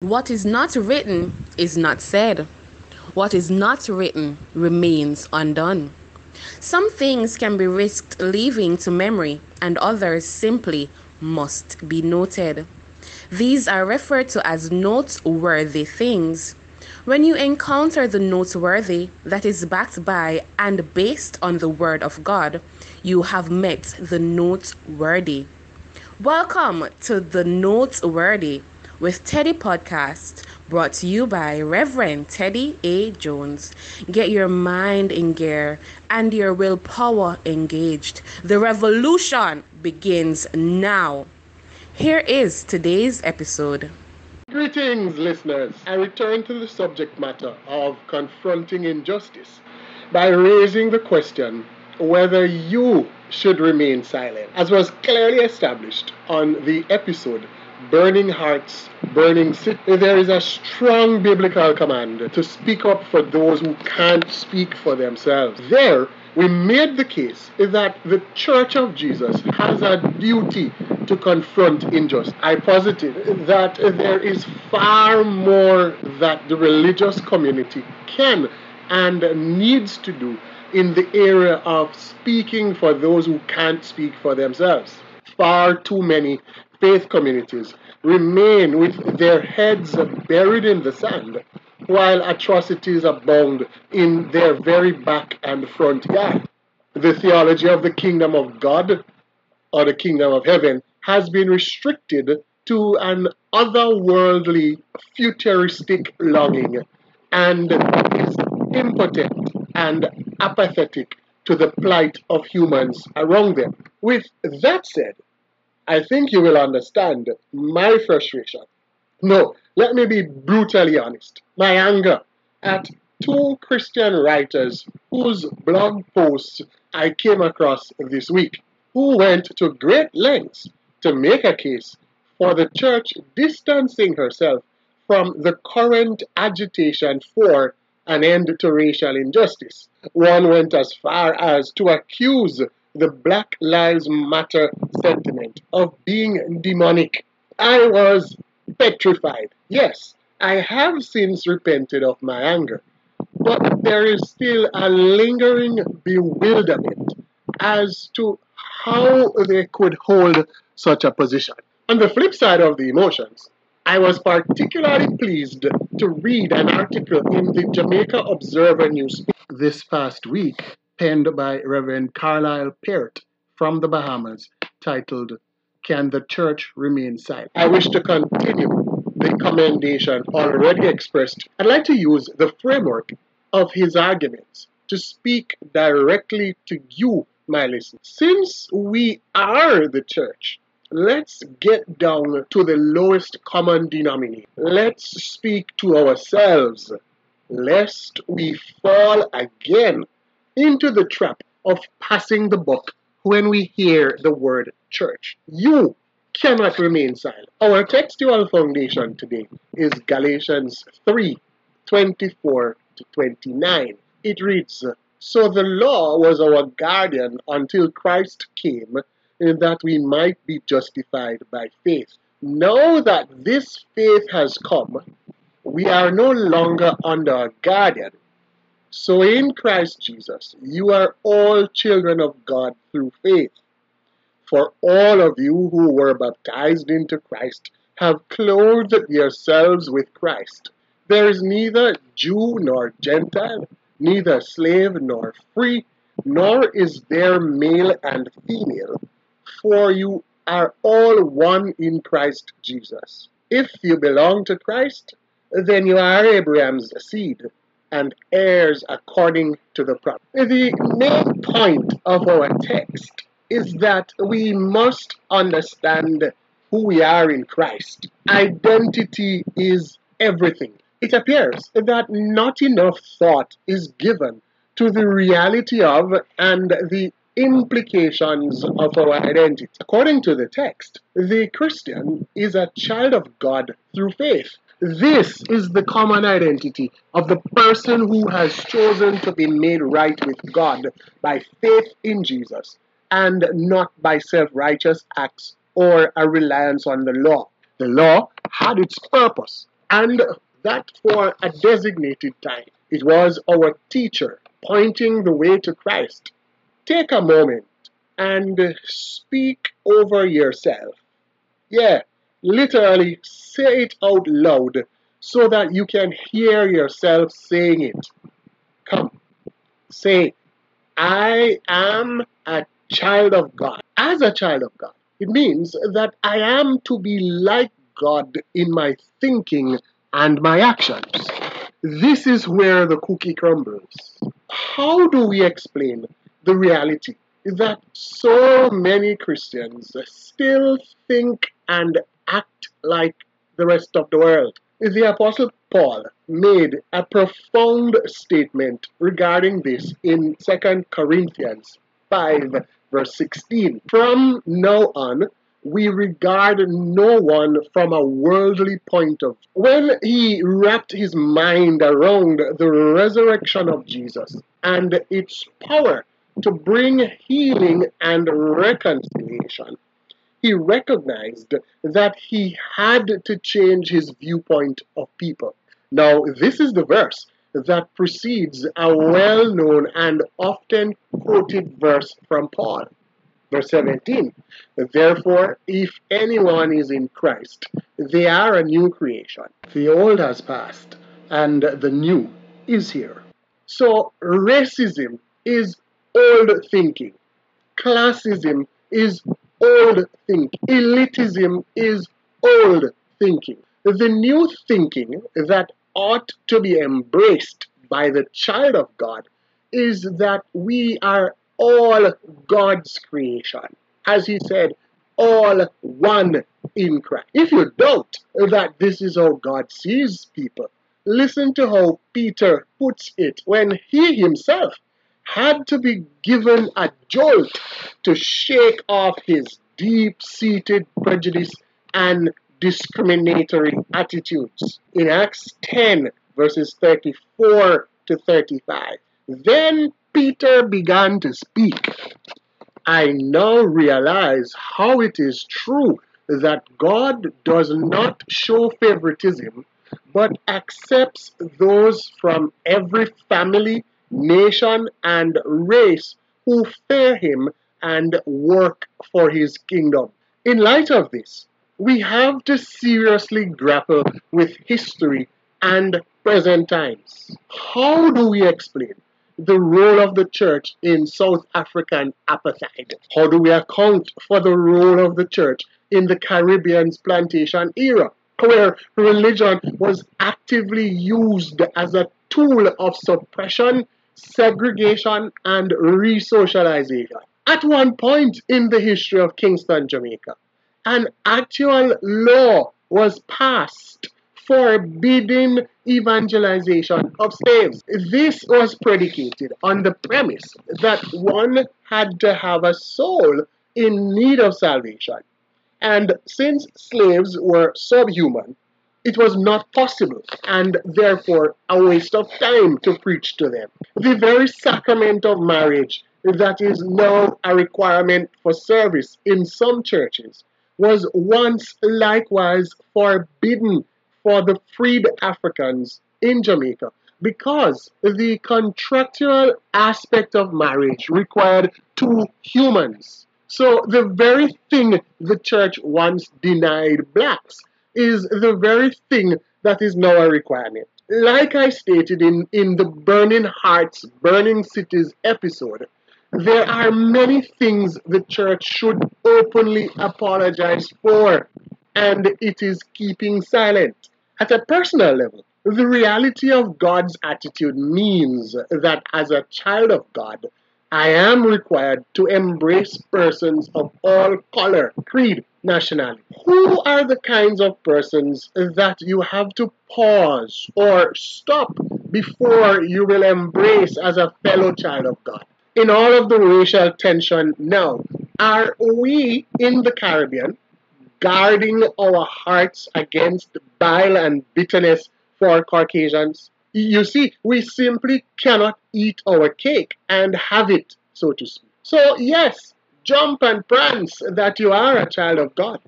What is not written is not said. What is not written remains undone. Some things can be risked leaving to memory, and others simply must be noted. These are referred to as noteworthy things. When you encounter the noteworthy that is backed by and based on the Word of God, you have met the noteworthy. Welcome to the Noteworthy with Teddy Podcast, brought to you by Reverend Teddy A. Jones. Get your mind in gear and your willpower engaged. The revolution begins now. Here is today's episode. Greetings, listeners. I return to the subject matter of confronting injustice by raising the question whether you should remain silent, as was clearly established on the episode burning hearts, burning city. There is a strong biblical command to speak up for those who can't speak for themselves. There, we made the case that the Church of Jesus has a duty to confront injustice. I posited that there is far more that the religious community can and needs to do in the area of speaking for those who can't speak for themselves. Far too many faith communities remain with their heads buried in the sand while atrocities abound in their very back and front yard. The theology of the kingdom of God or the kingdom of heaven has been restricted to an otherworldly, futuristic longing and is impotent and apathetic to the plight of humans around them. With that said, I think you will understand my frustration. No, let me be brutally honest. My anger at two Christian writers whose blog posts I came across this week, who went to great lengths to make a case for the church distancing herself from the current agitation for an end to racial injustice. One went as far as to accuse the Black Lives Matter sentiment of being demonic. I was petrified. Yes, I have since repented of my anger, but there is still a lingering bewilderment as to how they could hold such a position. On the flip side of the emotions, I was particularly pleased to read an article in the Jamaica Observer newspaper this past week penned by Reverend Carlisle Peart from the Bahamas titled, Can the Church Remain Silent? I wish to continue the commendation already expressed. I'd like to use the framework of his arguments to speak directly to you, my listeners. Since we are the church, let's get down to the lowest common denominator. Let's speak to ourselves, lest we fall again into the trap of passing the buck when we hear the word church. You cannot remain silent. Our textual foundation today is Galatians 3 24 to 29. It reads, So the law was our guardian until Christ came, that we might be justified by faith. Now that this faith has come, we are no longer under a guardian so in Christ Jesus, you are all children of God through faith. For all of you who were baptized into Christ have clothed yourselves with Christ. There is neither Jew nor Gentile, neither slave nor free, nor is there male and female, for you are all one in Christ Jesus. If you belong to Christ, then you are Abraham's seed and heirs according to the promise. The main point of our text is that we must understand who we are in Christ. Identity is everything. It appears that not enough thought is given to the reality of and the implications of our identity. According to the text, the Christian is a child of God through faith. This is the common identity of the person who has chosen to be made right with God by faith in Jesus and not by self righteous acts or a reliance on the law. The law had its purpose and that for a designated time. It was our teacher pointing the way to Christ. Take a moment and speak over yourself. Yeah, literally say it out loud so that you can hear yourself saying it. Come, say, I am a child of God. As a child of God, it means that I am to be like God in my thinking and my actions. This is where the cookie crumbles. How do we explain the reality that so many Christians still think and act like the rest of the world? The Apostle Paul made a profound statement regarding this in 2 Corinthians 5, verse 16. From now on, we regard no one from a worldly point of view. When he wrapped his mind around the resurrection of Jesus and its power to bring healing and reconciliation, he recognized that he had to change his viewpoint of people. Now, this is the verse that precedes a well known and often quoted verse from Paul. Verse 17 Therefore, if anyone is in Christ, they are a new creation. The old has passed, and the new is here. So, racism is old thinking, classism is old thinking, elitism is old thinking. The new thinking that ought to be embraced by the child of God is that we are all God's creation. As he said, all one in Christ. If you doubt that this is how God sees people, listen to how Peter puts it when he himself had to be given a jolt to shake off his deep seated prejudice and discriminatory attitudes. In Acts 10, verses 34 to 35, then Peter began to speak. I now realize how it is true that God does not show favoritism, but accepts those from every family, nation, and race who fear him and work for his kingdom. In light of this, we have to seriously grapple with history and present times. How do we explain the role of the church in South African apartheid? How do we account for the role of the church in the Caribbean's plantation era, where religion was actively used as a tool of suppression, segregation, and resocialization? At one point in the history of Kingston, Jamaica, an actual law was passed forbidding evangelization of slaves. This was predicated on the premise that one had to have a soul in need of salvation. And since slaves were subhuman, it was not possible and therefore a waste of time to preach to them. The very sacrament of marriage that is now a requirement for service in some churches was once likewise forbidden for the freed Africans in Jamaica because the contractual aspect of marriage required two humans. So the very thing the church once denied blacks is the very thing that is now a requirement. Like I stated in, in the Burning Hearts, Burning Cities episode, there are many things the church should openly apologize for, and it is keeping silent. At a personal level, the reality of God's attitude means that as a child of God, I am required to embrace persons of all color, creed, nationality. Who are the kinds of persons that you have to pause or stop before you will embrace as a fellow child of God? in all of the racial tension now, are we in the Caribbean guarding our hearts against bile and bitterness for Caucasians? You see, we simply cannot eat our cake and have it, so to speak. So, yes, jump and prance that you are a child of God,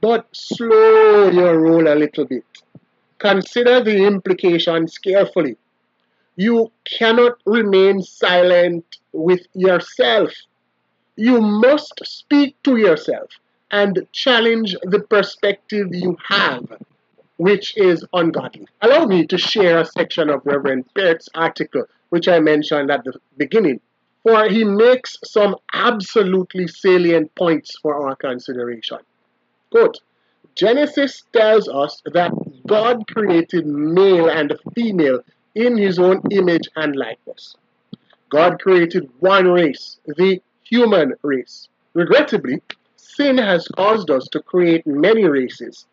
but slow your roll a little bit. Consider the implications carefully. You cannot remain silent with yourself. You must speak to yourself and challenge the perspective you have, which is ungodly. Allow me to share a section of Reverend Peart's article, which I mentioned at the beginning, for he makes some absolutely salient points for our consideration. Quote, Genesis tells us that God created male and female in his own image and likeness. God created one race, the human race. Regrettably, sin has caused us to create many races,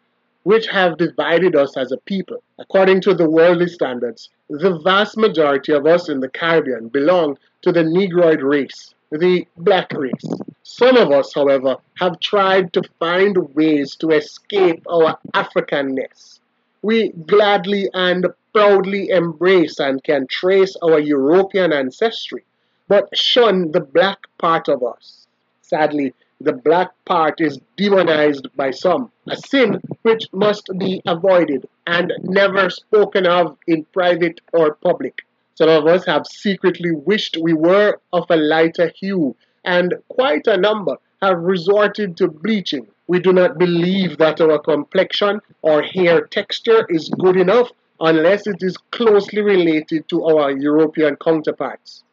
which have divided us as a people. According to the worldly standards, the vast majority of us in the Caribbean belong to the Negroid race, the black race. Some of us, however, have tried to find ways to escape our Africanness. We gladly and proudly embrace and can trace our European ancestry, but shun the black part of us. Sadly, the black part is demonized by some, a sin which must be avoided and never spoken of in private or public. Some of us have secretly wished we were of a lighter hue, and quite a number have resorted to bleaching. We do not believe that our complexion or hair texture is good enough unless it is closely related to our European counterparts.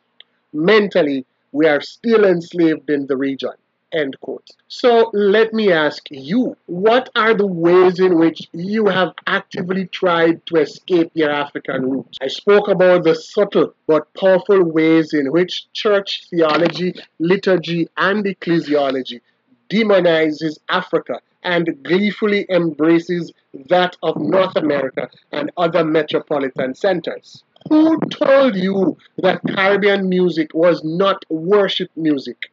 Mentally, we are still enslaved in the region. End quote. So let me ask you, what are the ways in which you have actively tried to escape your African roots? I spoke about the subtle but powerful ways in which church theology, liturgy, and ecclesiology demonizes Africa and gleefully embraces that of North America and other metropolitan centers. Who told you that Caribbean music was not worship music,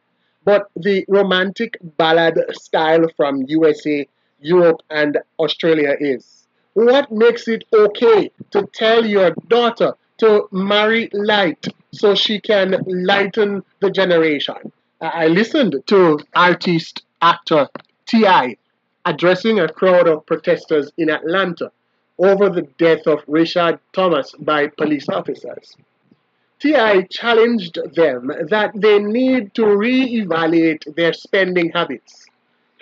but the romantic ballad style from USA, Europe, and Australia is? What makes it okay to tell your daughter to marry light so she can lighten the generation? I listened to artist actor T.I addressing a crowd of protesters in Atlanta over the death of Rayshard Thomas by police officers. TI challenged them that they need to re-evaluate their spending habits,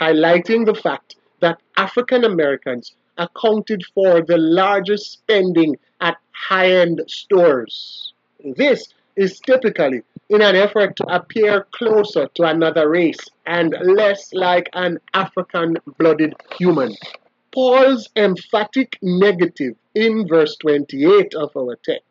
highlighting the fact that African Americans accounted for the largest spending at high-end stores. This is typically in an effort to appear closer to another race and less like an African blooded human. Paul's emphatic negative in verse 28 of our text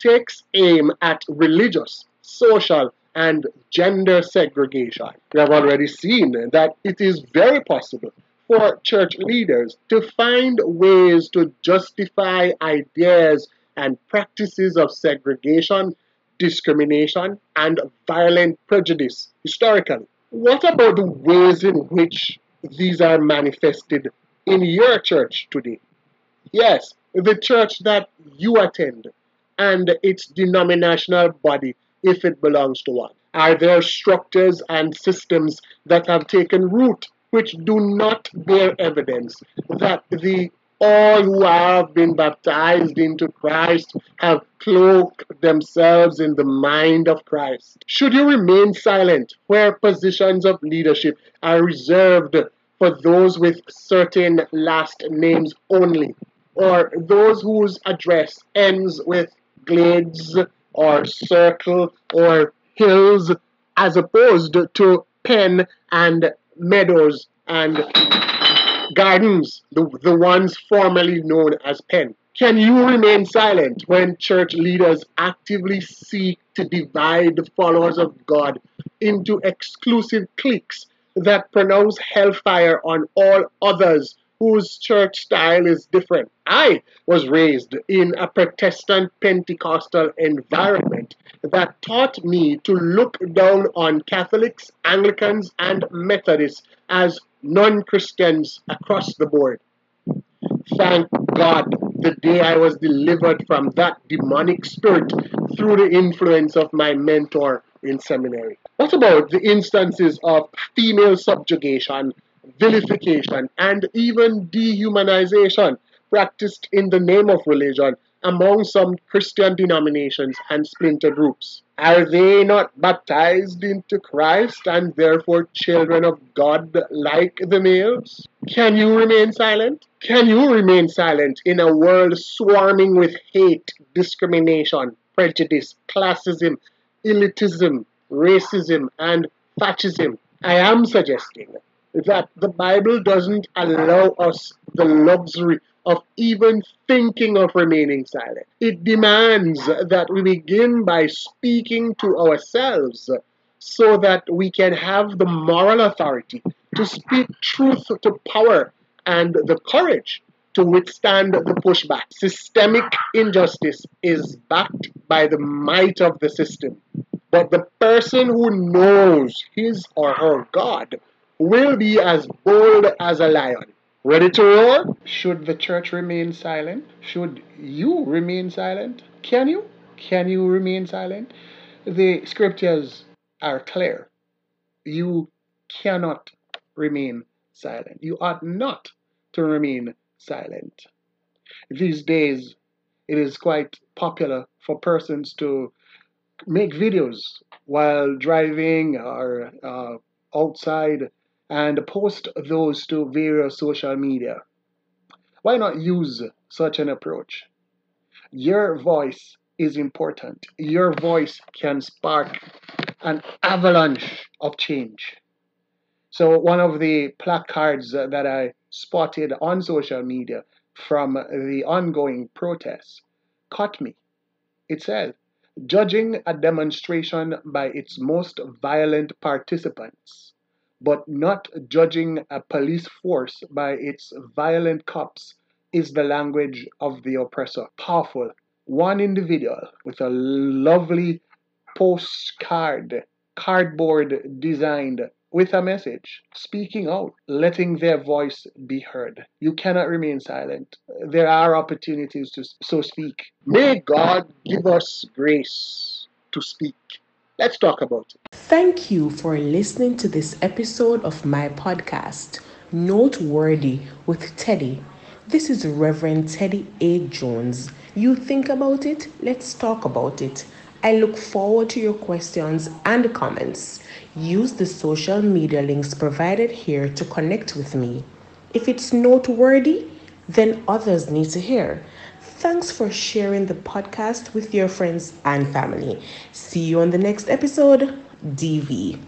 takes aim at religious, social, and gender segregation. We have already seen that it is very possible for church leaders to find ways to justify ideas and practices of segregation discrimination, and violent prejudice historically. What about the ways in which these are manifested in your church today? Yes, the church that you attend and its denominational body, if it belongs to one. Are there structures and systems that have taken root which do not bear evidence that the all who have been baptized into Christ have cloaked themselves in the mind of Christ. Should you remain silent where positions of leadership are reserved for those with certain last names only, or those whose address ends with glades or circle or hills, as opposed to pen and meadows and gardens, the, the ones formerly known as pen. Can you remain silent when church leaders actively seek to divide the followers of God into exclusive cliques that pronounce hellfire on all others whose church style is different? I was raised in a Protestant Pentecostal environment that taught me to look down on Catholics, Anglicans, and Methodists as non Christians across the board. Thank God the day I was delivered from that demonic spirit through the influence of my mentor in seminary. What about the instances of female subjugation, vilification, and even dehumanization practiced in the name of religion among some Christian denominations and splinter groups? Are they not baptized into Christ and therefore children of God like the males? Can you remain silent? Can you remain silent in a world swarming with hate, discrimination, prejudice, classism, elitism, racism, and fascism? I am suggesting that the Bible doesn't allow us the luxury of even thinking of remaining silent. It demands that we begin by speaking to ourselves so that we can have the moral authority to speak truth to power and the courage to withstand the pushback. Systemic injustice is backed by the might of the system. But the person who knows his or her God will be as bold as a lion Ready to roar? Should the church remain silent? Should you remain silent? Can you? Can you remain silent? The scriptures are clear. You cannot remain silent. You ought not to remain silent. These days, it is quite popular for persons to make videos while driving or uh, outside and post those to various social media. Why not use such an approach? Your voice is important. Your voice can spark an avalanche of change. So, one of the placards that I spotted on social media from the ongoing protests caught me. It said, judging a demonstration by its most violent participants but not judging a police force by its violent cops is the language of the oppressor. Powerful. One individual with a lovely postcard, cardboard designed with a message, speaking out, letting their voice be heard. You cannot remain silent. There are opportunities to so speak. May God give us grace to speak. Let's talk about it. Thank you for listening to this episode of my podcast, Noteworthy with Teddy. This is Reverend Teddy A. Jones. You think about it? Let's talk about it. I look forward to your questions and comments. Use the social media links provided here to connect with me. If it's noteworthy, then others need to hear. Thanks for sharing the podcast with your friends and family. See you on the next episode. DV.